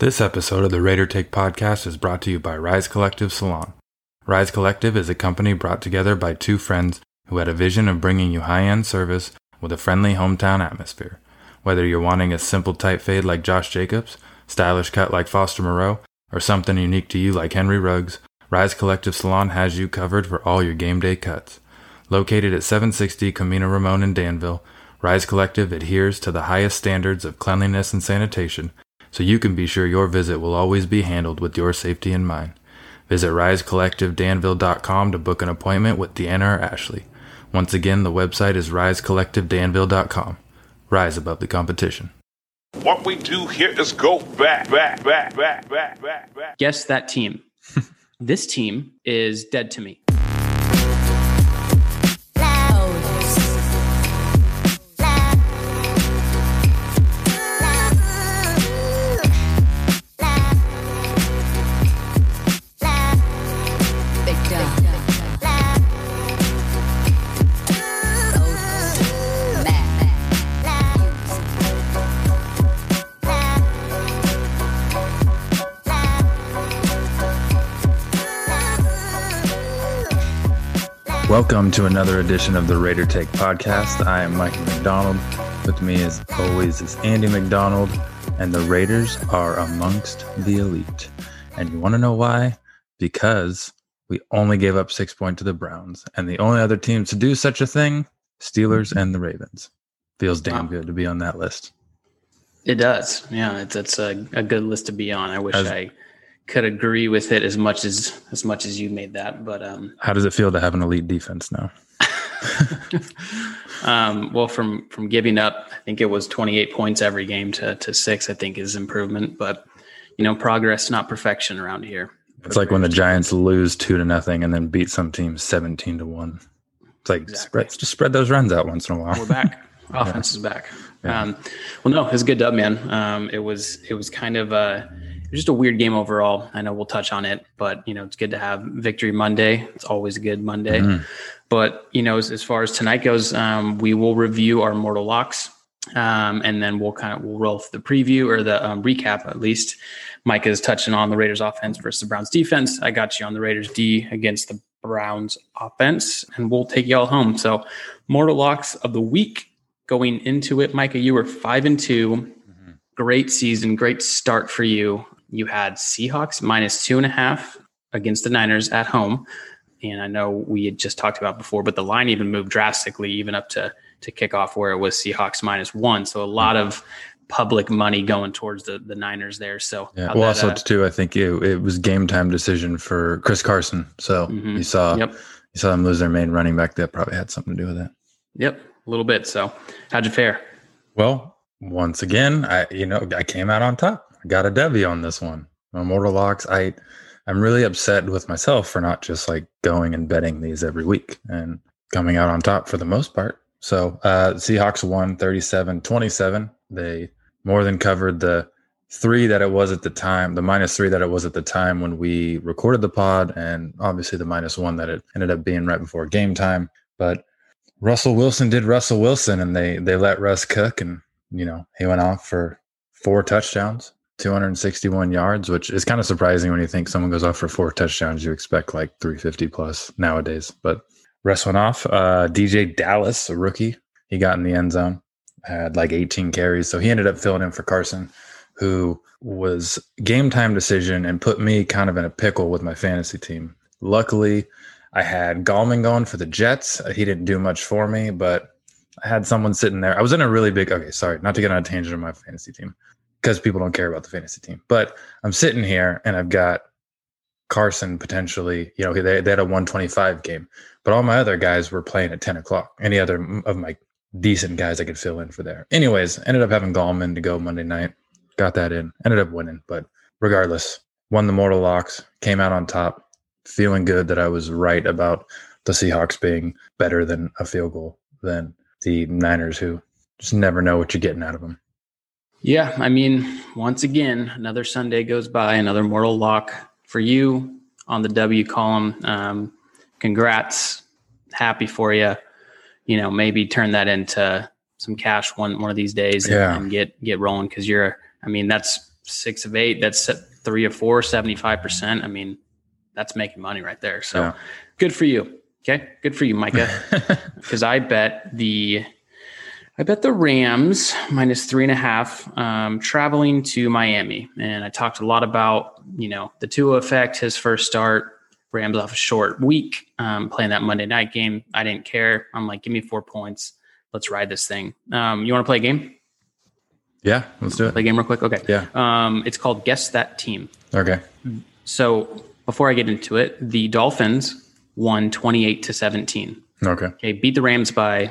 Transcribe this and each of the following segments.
This episode of the Raider Take podcast is brought to you by Rise Collective Salon. Rise Collective is a company brought together by two friends who had a vision of bringing you high end service with a friendly hometown atmosphere. Whether you're wanting a simple tight fade like Josh Jacobs, stylish cut like Foster Moreau, or something unique to you like Henry Ruggs, Rise Collective Salon has you covered for all your game day cuts. Located at 760 Camino Ramon in Danville, Rise Collective adheres to the highest standards of cleanliness and sanitation so you can be sure your visit will always be handled with your safety in mind. Visit risecollectivedanville.com to book an appointment with Deanna or Ashley. Once again, the website is risecollectivedanville.com. Rise above the competition. What we do here is go back, back, back, back, back, back, back. Guess that team. this team is dead to me. Welcome to another edition of the Raider Take podcast. I am Michael McDonald. With me, as always, is Andy McDonald, and the Raiders are amongst the elite. And you want to know why? Because we only gave up six points to the Browns, and the only other teams to do such a thing, Steelers and the Ravens. Feels damn Wow. good to be on that list. It does. Yeah, it's it's a, a good list to be on. I wish As- I could agree with it as much as as much as you made that, but um, How does it feel to have an elite defense now? um, well, from from giving up, I think it was 28 points every game to to six. I think is improvement, but you know, progress, not perfection around here. It's like when the Giants lose two to nothing and then beat some teams seventeen to one. It's like Exactly. spread, just spread those runs out once in a while. We're back. Offense is back. Um, well, no, it's a good dub, man. Um, it was it was kind of uh just a weird game overall. I know we'll touch on it, but you know it's good to have victory Monday. It's always a good Monday. Mhm. But you know, as, as far as tonight goes, um, we will review our mortal locks, um, and then we'll kind of we'll roll the preview or the um, recap at least. Mike is touching on the Raiders offense versus the Browns defense. I got you on the Raiders D against the Browns offense, and we'll take you all home. So, mortal locks of the week going into it, Micah, you were five and 2 Great season, great start for you. You had Seahawks minus two and a half against the Niners at home. And I know we had just talked about before, but the line even moved drastically, even up to to kick off where it was Seahawks minus one. So a lot of public money going towards the, the Niners there. So Yeah. Well, that, also uh, too, I think it, it was game time decision for Chris Carson. So Mhm. you saw Yep. you saw them lose their main running back. That probably had something to do with it. Yep, a little bit. So how'd you fare? Well, once again, I you know I came out on top. I got a W on this one. My mortal locks. I I'm really upset with myself for not just like going and betting these every week and coming out on top for the most part. So uh Seahawks won 37-27. They more than covered the three that it was at the time, the minus three that it was at the time when we recorded the pod, and obviously the minus one that it ended up being right before game time. But Russell Wilson did Russell Wilson, and they they let Russ cook, and you know he went off for four touchdowns, 261 yards, which is kind of surprising when you think someone goes off for four touchdowns. You expect like 350 plus nowadays, but Russ went off. Uh, DeeJay Dallas, a rookie, he got in the end zone, had like 18 carries, so he ended up filling in for Carson, who was game time decision and put me kind of in a pickle with my fantasy team. Luckily, I had Gallman going for the Jets. Uh, He didn't do much for me, but I had someone sitting there. I was in a really big, okay, sorry, not to get on a tangent of my fantasy team because people don't care about the fantasy team, but I'm sitting here and I've got Carson potentially, you know, they, they had a 125 game, but all my other guys were playing at 10 o'clock. Any other of my decent guys I could fill in for there. Anyways, ended up having Gallman to go Monday night. Got that in. Ended up winning, but regardless, won the mortal locks, came out on top, feeling good that I was right about the Seahawks being better than a field goal than the Niners, who just never know what you're getting out of them. Yeah, I mean, once again, another Sunday goes by, another mortal lock for you on the W column. Um, congrats, happy for you. You know, maybe turn that into some cash one one of these days and, Yeah. and get get rolling because you're. I mean, that's six of eight. That's three of four, 75%. I mean, that's making money right there. So Yeah. good for you. Okay. Good for you, Micah. Because I bet the I bet the Rams minus three and a half um, traveling to Miami. And I talked a lot about, you know, the Tua effect, his first start, Rams off a short week, um, playing that Monday night game. I didn't care. I'm like, give me four points. Let's ride this thing. Um, you want to play a game? yeah, let's do it. Play a game real quick? Okay. Yeah. Um, it's called Guess That Team. Okay. So before I get into it, the Dolphins won 28 to 17. Okay. Okay. Beat the Rams by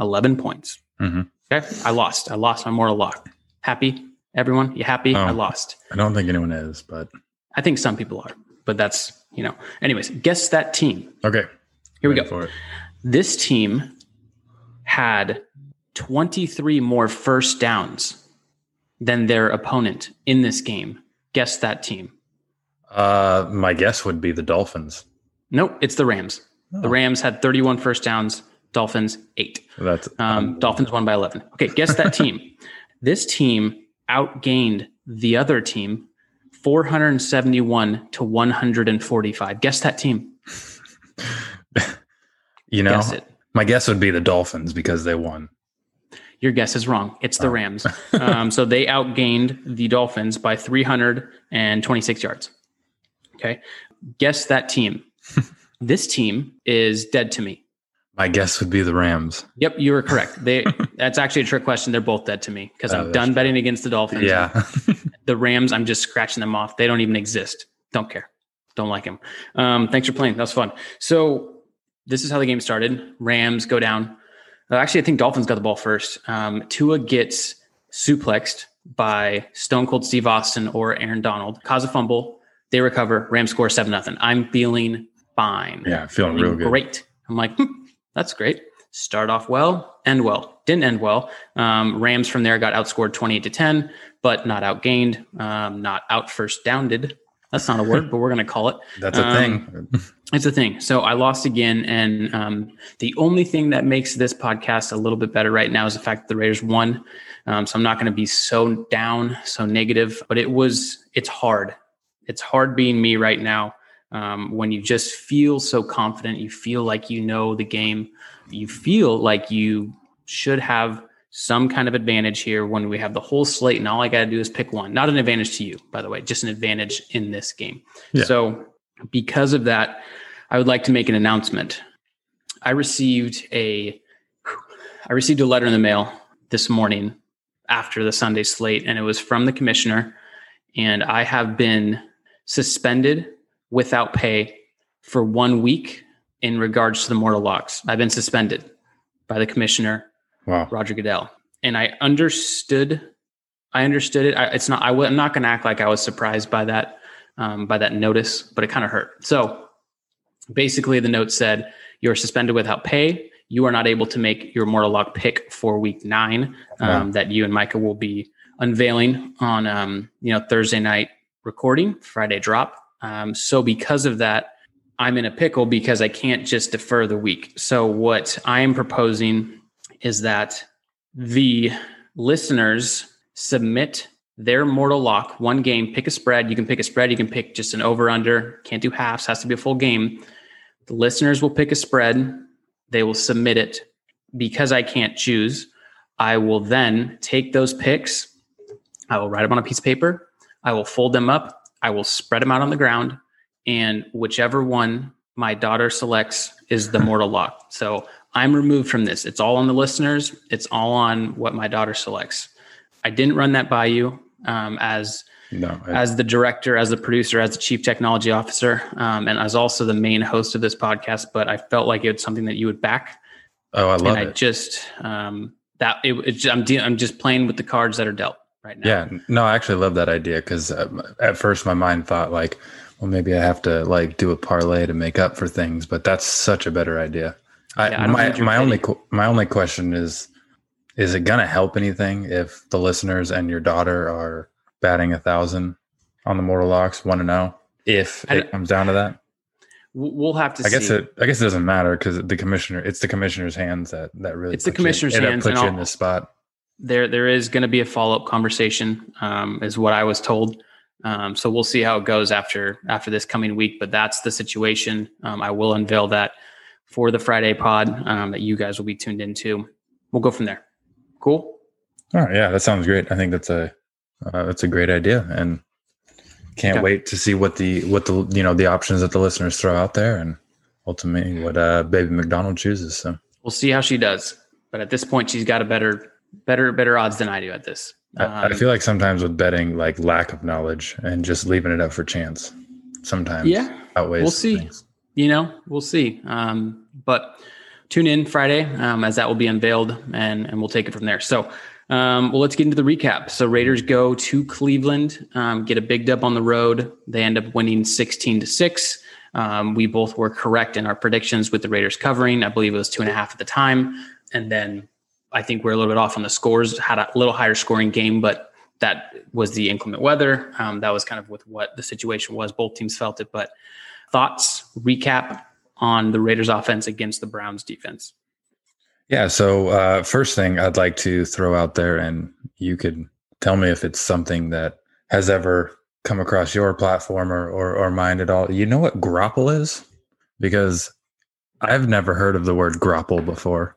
11 points. Mhm. Okay. I lost. I lost my mortal lock. Happy? Everyone? You happy? I Oh. lost. I don't think anyone is, but I think some people are, but that's, you know, anyways, guess that team. okay. Here we go. For it. This team had 23 more first downs than their opponent in this game. Guess that team. Uh, my guess would be the Dolphins. Nope, it's the Rams. The Oh. Rams had 31 first downs, Dolphins, eight. That's Um, Dolphins won by 11. Okay, guess that team. this team outgained the other team 471 to 145. Guess that team. you know, Guess my guess would be the Dolphins because they won. Your guess is wrong. It's Oh. the Rams. um, so they outgained the Dolphins by 326 yards. Okay. Guess that team. this team is dead to me. My guess would be the Rams. Yep, you were correct. They that's actually a trick question. They're both dead to me because Oh, I'm done betting against the Dolphins. Yeah. The Rams, I'm just scratching them off. They don't even exist. Don't care. Don't like them. Um, thanks for playing. That was fun. So this is how the game started. Rams go down. Uh, actually, I think Dolphins got the ball first. Um, Tua gets suplexed by Stone Cold Steve Austin or Aaron Donald. Cause a fumble. They recover. Rams score seven nothing. I'm feeling fine. yeah. Feeling Feeling real good. Great. I'm like, hmm, that's great. Start off well, end well. Didn't end well. Um, Rams from there got outscored 28 to 10, but not outgained, um, not out first downed. That's not a word, but we're going to call it. That's a Um, thing. It's a thing. So I lost again. And um, the only thing that makes this podcast a little bit better right now is the fact that the Raiders won. Um, so I'm not going to be so down, so negative, but it was, it's hard. It's hard being me right now um, when you just feel so confident. You feel like you know the game. You feel like you should have some kind of advantage here when we have the whole slate and all I got to do is pick one. Not an advantage to you, by the way, just an advantage in this game. Yeah. So because of that, I would like to make an announcement. I received a I received a letter in the mail this morning after the Sunday slate, and it was from the commissioner. And I have been suspended without pay for one week in regards to the mortal locks. I've been suspended by the commissioner Wow. Roger Goodell, and I understood. I understood it. I, it's not. I, I'm not going to act like I was surprised by that, um, by that notice, but it kind of hurt. So, basically, the note said, "You're suspended without pay. You are not able to make your mortal lock pick for week nine um, Wow. that you and Micah will be unveiling on, um, you know, Thursday night recording, Friday drop. Um, so, because of that, I'm in a pickle because I can't just defer the week. So, what I am proposing is that the listeners submit their mortal lock one game, pick a spread. You can pick a spread, you can pick just an over under, can't do halves, has to be a full game. The listeners will pick a spread, they will submit it. Because I can't choose, I will then take those picks, I will write them on a piece of paper, I will fold them up, I will spread them out on the ground, and whichever one my daughter selects is the mortal lock. So I'm removed from this. It's all on the listeners. It's all on what my daughter selects. I didn't run that by you um, as No. I- as the director, as the producer, as the chief technology officer, um, and as also the main host of this podcast. But I felt like it was something that you would back, oh, I love and I it. just um, that it, it, I'm de- I'm just playing with the cards that are dealt right now. Yeah, no, I actually love that idea because uh, at first my mind thought like, well, maybe I have to like do a parlay to make up for things, but that's such a better idea. I, Yeah, I my my only my only question is, is it gonna help anything if the listeners and your daughter are batting a thousand on the mortal locks, one to oh, know if I it comes down to that? We'll have to. I guess it I guess it doesn't matter because the commissioner it's the commissioner's hands that that really It's the puts you- commissioner's it hands puts and you in this spot. There there is going to be a follow up conversation, um, is what I was told. Um, so we'll see how it goes after after this coming week. But that's the situation. Um, I will unveil that for the Friday pod um, that you guys will be tuned into. We'll go from there. Cool. All right. Yeah, that sounds great. I think that's a uh, that's a great idea, and can't Okay. wait to see what the what the you know the options that the listeners throw out there, and ultimately what uh, Baby McDonald chooses. So We'll see how she does. But at this point, she's got a better better better odds than I do at this. I, I Um, feel like sometimes with betting, like lack of knowledge and just leaving it up for chance, sometimes Yeah. outweighs. We'll see. things. you know, we'll see. Um, but tune in Friday um, as that will be unveiled, and and we'll take it from there. So, um, well, let's get into the recap. So Raiders go to Cleveland, um, get a big dub on the road. They end up winning sixteen to six. Um, we both were correct in our predictions with the Raiders covering. I believe it was two and a half at the time, and then I think we're a little bit off on the scores. Had a little higher scoring game, but that was the inclement weather. Um, that was kind of with what the situation was. Both teams felt it, but thoughts recap on the Raiders offense against the Browns defense. Yeah. So uh, first thing I'd like to throw out there, and you could tell me if it's something that has ever come across your platform or or, or mine at all. You know what grapple is? Because I've never heard of the word grapple before.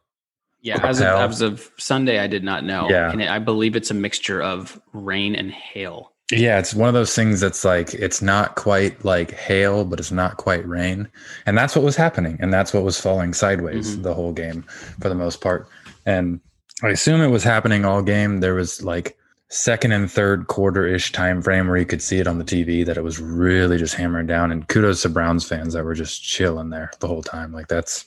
Yeah, as of, as of Sunday, I did not know. Yeah. and I believe it's a mixture of rain and hail. Yeah, it's one of those things that's like it's not quite like hail, but it's not quite rain. And that's what was happening. And that's what was falling sideways Mhm. the whole game for the most part. And I assume it was happening all game. There was like second and third quarter ish time frame where you could see it on the TV that it was really just hammering down. And kudos to Browns fans that were just chilling there the whole time. Like that's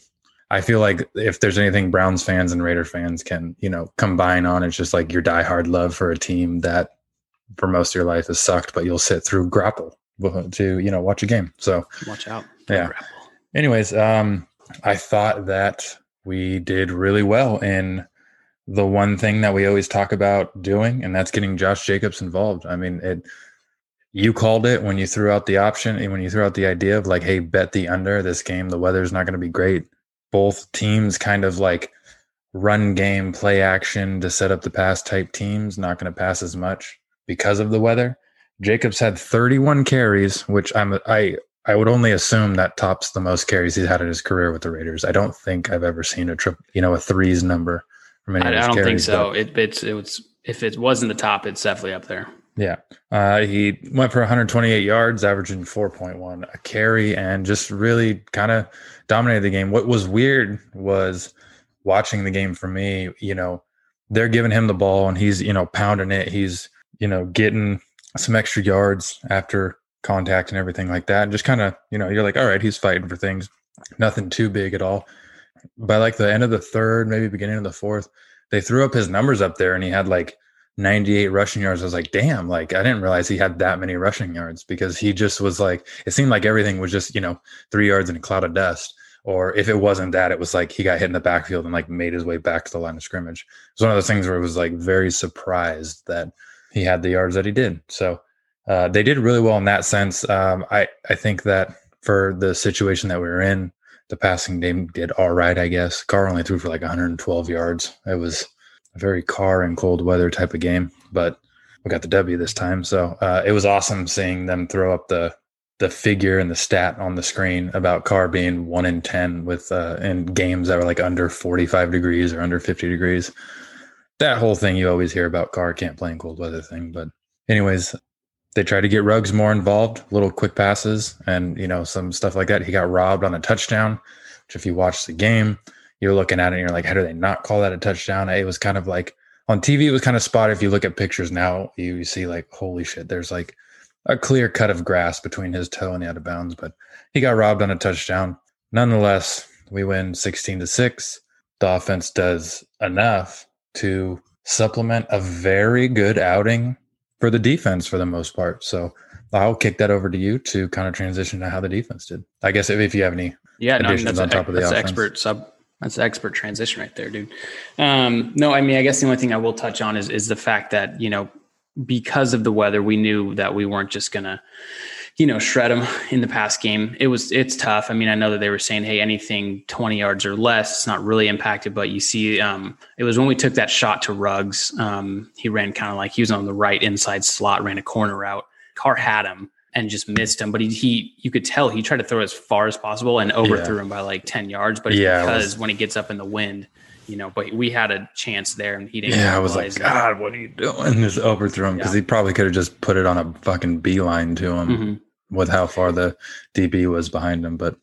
I feel like if there's anything Browns fans and Raider fans can, you know, combine on, it's just like your diehard love for a team that for most of your life has sucked, but you'll sit through grapple to, you know, watch a game. So Watch out. Yeah. anyways, um, I thought that we did really well in the one thing that we always talk about doing, and that's getting Josh Jacobs involved. I mean, it you called it when you threw out the option and when you threw out the idea of like, hey, bet the under this game, the weather's not going to be great. Both teams kind of like run game, play action to set up the pass type teams, not going to pass as much because of the weather. Jacobs had 31 carries, which I'm I I would only assume that tops the most carries he's had in his career with the Raiders. I don't think I've ever seen a trip, you know, a threes number from any I, I don't think so. It, it's it was if it wasn't the top, it's definitely up there. Yeah. Uh, he went for 128 yards, averaging 4.1 a carry, and just really kind of dominated the game. What was weird was watching the game for me, you know, they're giving him the ball and he's, you know, pounding it. He's, you know, getting some extra yards after contact and everything like that. And just kind of, you know, you're like, all right, he's fighting for things. Nothing too big at all. By like the end of the third, maybe beginning of the fourth, they threw up his numbers up there and he had like 98 rushing yards. I was like, damn, like I didn't realize he had that many rushing yards because he just was like, it seemed like everything was just, you know, three yards in a cloud of dust. Or if it wasn't that, it was like he got hit in the backfield and like made his way back to the line of scrimmage. It was one of those things where it was like very surprised that he had the yards that he did. So uh, they did really well in that sense. Um, I, I think that for the situation that we were in, the passing game did all right, I guess. Carr only threw for like 112 yards. It was very car and cold weather type of game, but we got the W this time. So uh, it was awesome seeing them throw up the the figure and the stat on the screen about Carr being one in ten with uh, in games that were like under 45 degrees or under 50 degrees. That whole thing you always hear about Carr can't play in cold weather thing. But anyways, they tried to get Ruggs more involved, little quick passes and you know some stuff like that. He got robbed on a touchdown, which if you watch the game, you're looking at it and you're like, how do they not call that a touchdown? It was kind of like on TV, it was kind of spotted. If you look at pictures now, you see like, holy shit, there's like a clear cut of grass between his toe and the out of bounds. But he got robbed on a touchdown. Nonetheless, we win 16 to 6. The offense does enough to supplement a very good outing for the defense for the most part. So I'll kick that over to you to kind of transition to how the defense did. I guess if, if you have any Yeah, no, I mean, that's, on a, top of the that's expert sub. That's expert transition right there, dude. Um, no, I mean, I guess the only thing I will touch on is is the fact that you know because of the weather, we knew that we weren't just gonna you know, shred them in the past game. It was it's tough. I mean, I know that they were saying, hey, anything 20 yards or less, it's not really impacted. But you see, um, it was when we took that shot to Ruggs. Um, he ran kind of like he was on the right inside slot, ran a corner route. Carr had him and just missed him. But he, he you could tell he tried to throw as far as possible and overthrew Yeah. him by like 10 yards. But Yeah, because was- when he gets up in the wind, you know, but we had a chance there and he didn't. Yeah, I was like. God, what are you doing? Just overthrew him because Yeah. he probably could have just put it on a fucking beeline to him Mhm. with how far the DB was behind him. But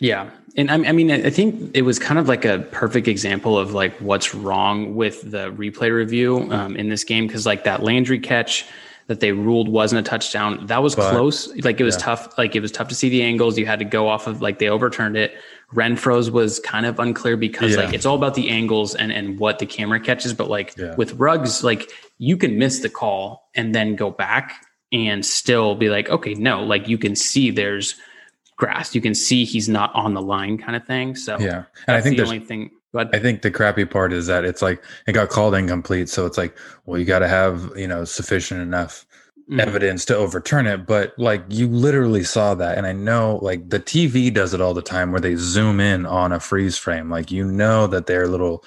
Yeah. And I, I mean, I think it was kind of like a perfect example of like what's wrong with the replay review um, in this game. Cause like that Landry catch that they ruled wasn't a touchdown, that was But- close. Like it was yeah. tough. Like it was tough to see the angles. You had to go off of like they overturned it. Renfrow's was kind of unclear because Yeah. like it's all about the angles and, and what the camera catches. But like Yeah. with Ruggs, like you can miss the call and then go back and still be like, okay, no, like you can see there's grass. You can see he's not on the line kind of thing. So yeah, and I think the only thing. But I think the crappy part is that it's like it got called incomplete. So it's like, well, you got to have, you know, sufficient enough Mhm. evidence to overturn it. But like you literally saw that. And I know like the TV does it all the time where they zoom in on a freeze frame. Like you know that their little,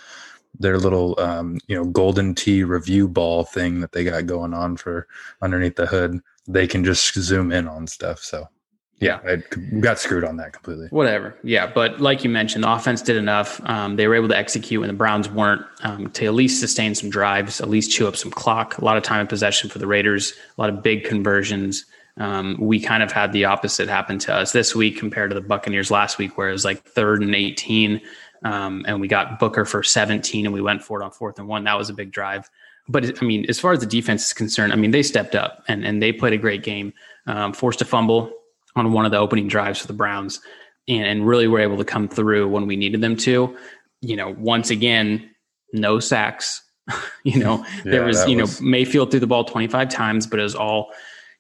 their little, um, you know, golden tee review ball thing that they got going on for underneath the hood, they can just zoom in on stuff. So yeah, I got screwed on that completely. whatever. Yeah. But like you mentioned, the offense did enough. Um, they were able to execute when the Browns weren't um, to at least sustain some drives, at least chew up some clock. A lot of time in possession for the Raiders, a lot of big conversions. Um, we kind of had the opposite happen to us this week compared to the Buccaneers last week, where it was like third and 18. Um, and we got Booker for 17 and we went for it on fourth and one. That was a big drive. But I mean, as far as the defense is concerned, I mean, they stepped up and, and they played a great game, um, forced a fumble on one of the opening drives for the Browns and, and really were able to come through when we needed them to. You know, once again, no sacks. you know, there was, you know, Mayfield threw the ball 25 times, but it was all,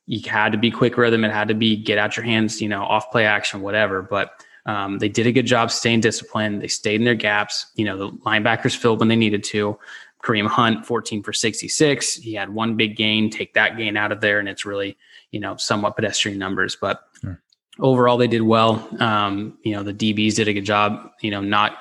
you had to be quick rhythm. It had to be get out your hands, you know, off play action, whatever. But um, they did a good job staying disciplined. They stayed in their gaps. You know, the linebackers filled when they needed to. Kareem Hunt, 14 for 66. He had one big gain. Take that gain out of there, and it's really, you know, somewhat pedestrian numbers. But Sure. overall, they did well. Um, you know, the DBs did a good job. You know, not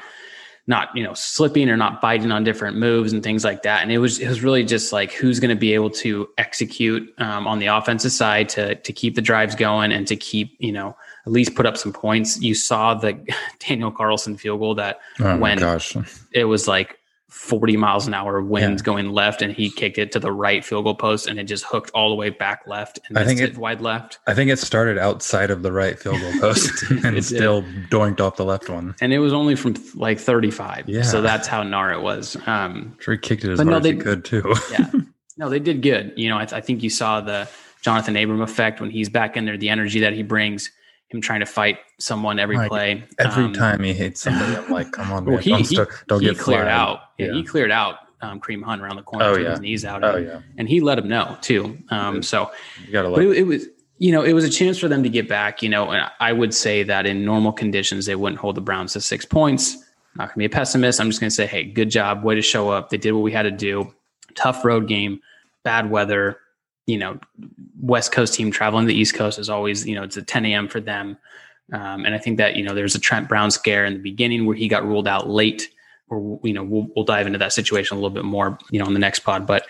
not you know slipping or not biting on different moves and things like that. And it was it was really just like who's going to be able to execute um, on the offensive side to to keep the drives going and to keep you know at least put up some points. You saw the Daniel Carlson field goal that Oh When- gosh. it was like 40 miles an hour winds going left and he kicked it to the right field goal post and it just hooked all the way back left and I think it, it- wide left. I think it started outside of the right field goal post It and still doinked off the left one. And it was only from like 35. Yeah. So that's how gnar it was. Um, Sure, he kicked it as But hard no, as he they- could too. yeah. No, they did good. You know, I, I think you saw the Jonathan Abram effect when he's back in there, the energy that he brings, him trying to fight someone every Like, play. Every Um, time he hits somebody, I'm like, come on, man, Well, he, don't, start, don't he get cleared flagged. out. Yeah, Yeah. he cleared out um, Kareem Hunt around the corner, Oh, took yeah. his knees out, Oh and, yeah, and he let him know too. Um, so, you gotta but let. it, it was, you know, it was a chance for them to get back. You know, and I would say that in normal conditions, they wouldn't hold the Browns to six points. Not gonna be a pessimist. I'm just gonna say, hey, good job, way to show up. They did what we had to do. Tough road game, bad weather. You know, West Coast team traveling to the East Coast is always, you know, it's a 10 a.m. for them. Um, and I think that, you know, there's a Trent Brown scare in the beginning where he got ruled out late. Or, you know, we'll, we'll dive into that situation a little bit more, you know, on the next pod. But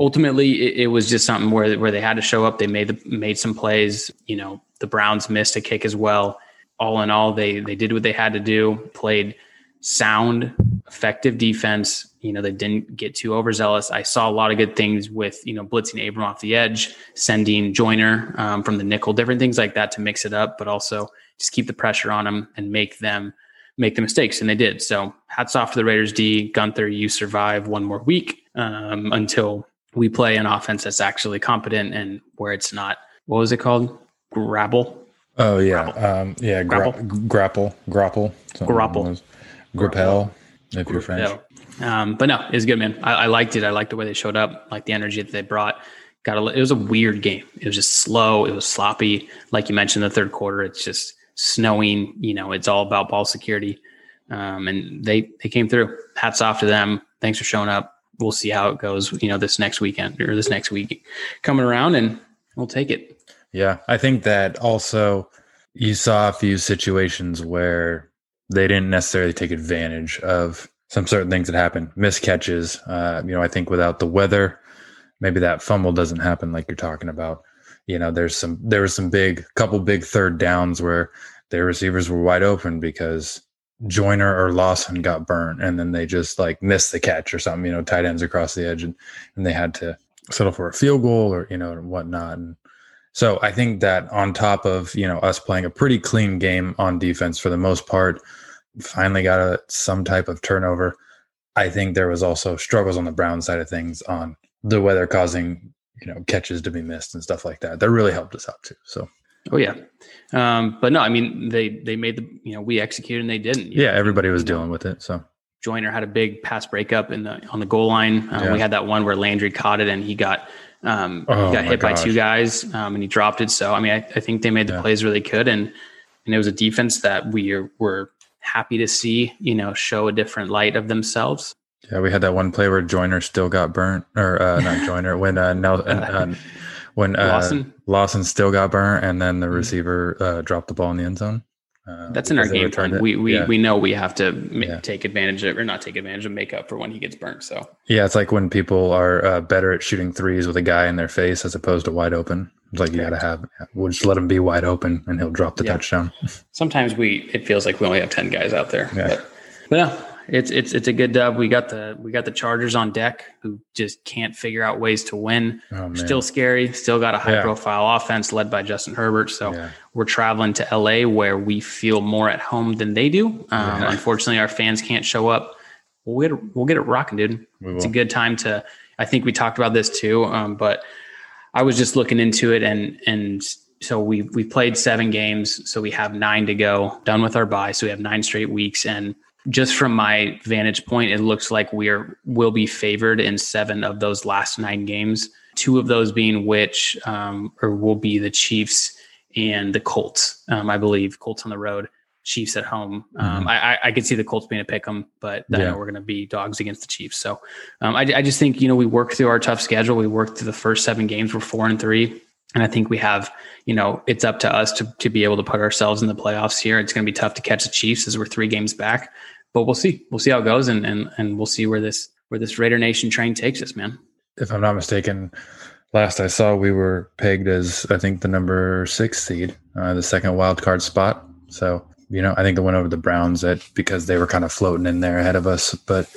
ultimately it, it was just something where where they had to show up. They made the made some plays. You know, the Browns missed a kick as well. All in all, they they did what they had to do. Played sound, effective defense. You know, they didn't get too overzealous. I saw a lot of good things with you know blitzing Abram off the edge, sending Joyner um, from the nickel, different things like that to mix it up, but also just keep the pressure on them and make them make the mistakes, and they did. So hats off to the Raiders D. Guenther, you survive one more week um, until we play an offense that's actually competent and where it's not. What was it called? Grabble. Oh yeah, um, yeah, gra- Grapple? grapple, grapple, Grapple. Grappel, if you're French. Um, but no, it was good, man. I, I liked it. I liked the way they showed up, like the energy that they brought. Got a, it was a weird game. It was just slow. It was sloppy. Like you mentioned, the third quarter, it's just snowing. You know, it's all about ball security. Um, and they they came through. Hats off to them. Thanks for showing up. We'll see how it goes. You know, this next weekend or this next week coming around, and we'll take it. Yeah, I think that also you saw a few situations where they didn't necessarily take advantage of some certain things that happened, miscatches. Uh, you know, I think without the weather, maybe that fumble doesn't happen like you're talking about. You know, there's some there was some big couple big third downs where their receivers were wide open because Joyner or Lawson got burnt and then they just like missed the catch or something, you know, tight ends across the edge and, and they had to settle for a field goal or, you know, whatnot. And so I think that on top of, you know, us playing a pretty clean game on defense for the most part, finally got a, some type of turnover. I think there was also struggles on the Brown side of things on the weather causing, you know, catches to be missed and stuff like that. That really helped us out too. So Oh yeah, um, but no, I mean they they made the you know we executed and they didn't. Yeah, know, everybody was dealing with it. So Joyner had a big pass breakup in the on the goal line. Um, Yeah. We had that one where Landry caught it and he got um, Oh, he got hit by two guys um, and he dropped it. So I mean I, I think they made the Yeah. plays where they could and and it was a defense that we are, were happy to see you know show a different light of themselves. yeah, we had that one play where Joyner still got burnt, or uh, not Joyner when uh, Nel- uh, when uh, Lawson? Lawson still got burnt, and then the receiver uh, dropped the ball in the end zone. Uh, That's in our game plan. it. We we, yeah. we know we have to ma- Yeah. take advantage of or not take advantage of make up for when he gets burnt. So yeah, it's like when people are uh, better at shooting threes with a guy in their face as opposed to wide open. It's like you got to have. We'll just let him be wide open, and he'll drop the Yeah. touchdown. sometimes we it feels like we only have 10 guys out there Yeah. but, but no it's it's it's a good dub we got the we got the chargers on deck who just can't figure out ways to win Oh, still scary still got a high Yeah. profile offense led by justin herbert so Yeah. we're traveling to la where we feel more at home than they do um, Yeah. unfortunately our fans can't show up we'll get we'll get it rocking dude it's a good time to i think we talked about this too um, but I was just looking into it and and so we we played seven games, so we have nine to go, done with our bye, so we have nine straight weeks. And just from my vantage point, it looks like we're will be favored in seven of those last nine games. Two of those being which um, or will be the Chiefs and the Colts, um, I believe. Colts on the road, Chiefs at home. Um, I, I I could see the Colts being a pick 'em, but I know we're going to be dogs against the Chiefs. So um, I, I just think you know we work through our tough schedule. We work through the first seven games. We're four and three, and I think we have you know it's up to us to to be able to put ourselves in the playoffs here. It's going to be tough to catch the Chiefs as we're three games back, but we'll see. We'll see how it goes, and and and we'll see where this where this Raider Nation train takes us, man. if I'm not mistaken, last I saw, we were pegged as I think the number six seed, uh, the second wild card spot. So you know, I think they went over the Browns at because they were kind of floating in there ahead of us. But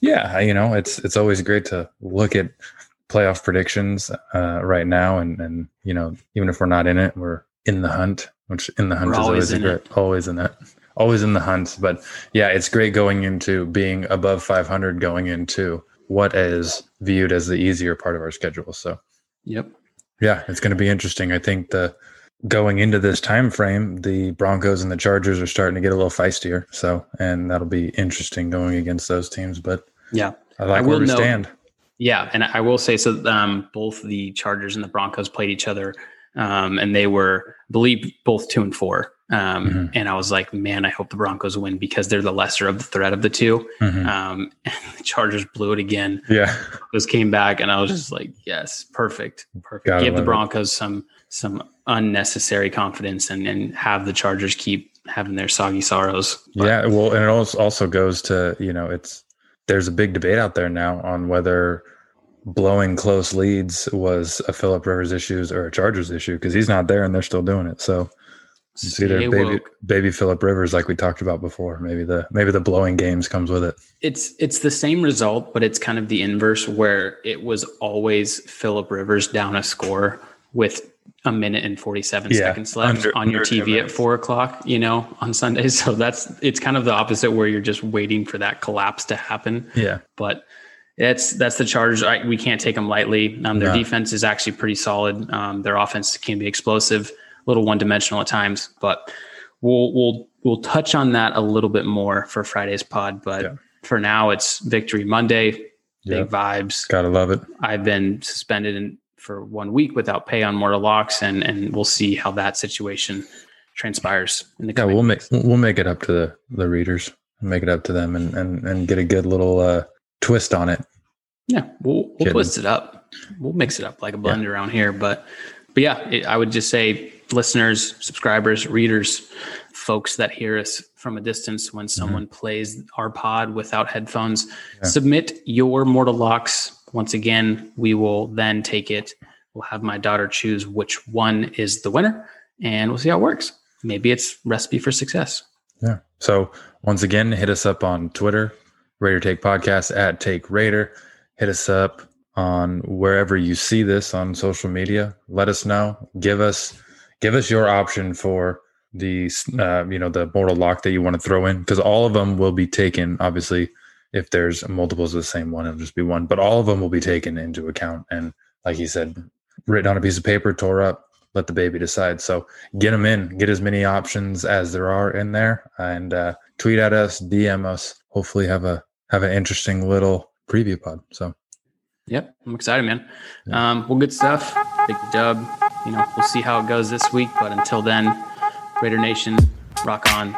yeah, you know, it's it's always great to look at playoff predictions uh, right now, and and you know, even if we're not in it, we're in the hunt. Which in the hunt We're is always always a great, always in that, always in the hunt. But yeah, it's great going into being above 500, going into what is viewed as the easier part of our schedule. So Yep. yeah, it's going to be interesting. I think the going into this time frame, the Broncos and the Chargers are starting to get a little feistier. So, and that'll be interesting going against those teams. But Yeah. I like I where we stand. Yeah, and I will say so. Um, both the Chargers and the Broncos played each other, um, and they were, I believe, both two and four. Um, Mhm. And I was like, man, I hope the Broncos win because they're the lesser of the threat of the two. Mhm. Um, and the Chargers blew it again. Yeah, Broncos came back, and I was just like, yes, perfect, perfect. Gotta Give the love it. Broncos some some unnecessary confidence, and and have the Chargers keep having their soggy sorrows. But- yeah. Well, and it also also goes to you know, it's there's a big debate out there now on whether blowing close leads was a Philip Rivers issues or a Chargers issue because he's not there and they're still doing it. So it's either baby woke. baby Philip Rivers like we talked about before. Maybe the maybe the blowing games comes with it. it's it's the same result, but it's kind of the inverse where it was always Philip Rivers down a score with a minute and 47 Yeah, seconds left under- on your TV at four o'clock, you know, on Sunday. So that's it's kind of the opposite where you're just waiting for that collapse to happen. Yeah. But that's that's the Chargers. I, we can't take them lightly. Um, their No. defense is actually pretty solid. Um, their offense can be explosive, little one dimensional at times, but we'll we'll we'll touch on that a little bit more for Friday's pod. But Yeah. for now, it's Victory Monday. Big Yeah. vibes. Gotta love it. I've been suspended in, for one week without pay on Mortal Locks, and and we'll see how that situation transpires in the Yeah, we'll make we'll make it up to the the readers, make it up to them, and and and get a good little uh, twist on it. Yeah, we'll we'll twist it up. We'll mix it up like a blend around here. But but yeah, it, I would just say listeners, subscribers, readers, folks that hear us from a distance when mm-hmm. someone mm-hmm. plays our pod without headphones, yeah. submit your mortal locks. Once again, we will then take it. We'll have my daughter choose which one is the winner, and we'll see how it works. Maybe it's recipe for success. Yeah. So once again, hit us up on Twitter, Raider Take Podcast at Take Raider. Hit us up on wherever you see this on social media. Let us know. Give us give us your option for the uh, you know the mortal lock that you want to throw in because all of them will be taken. Obviously, if there's multiples of the same one, it'll just be one. But all of them will be taken into account. And like you said, written on a piece of paper, tore up. Let the baby decide. So get them in. Get as many options as there are in there, and uh, tweet at us, DM us. Hopefully, have a have an interesting little preview pod. So. Yep, I'm excited, man. Um, well, good stuff. Big dub. You know, we'll see how it goes this week. But until then, Raider Nation, rock on.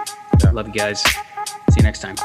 Love you guys. See you next time.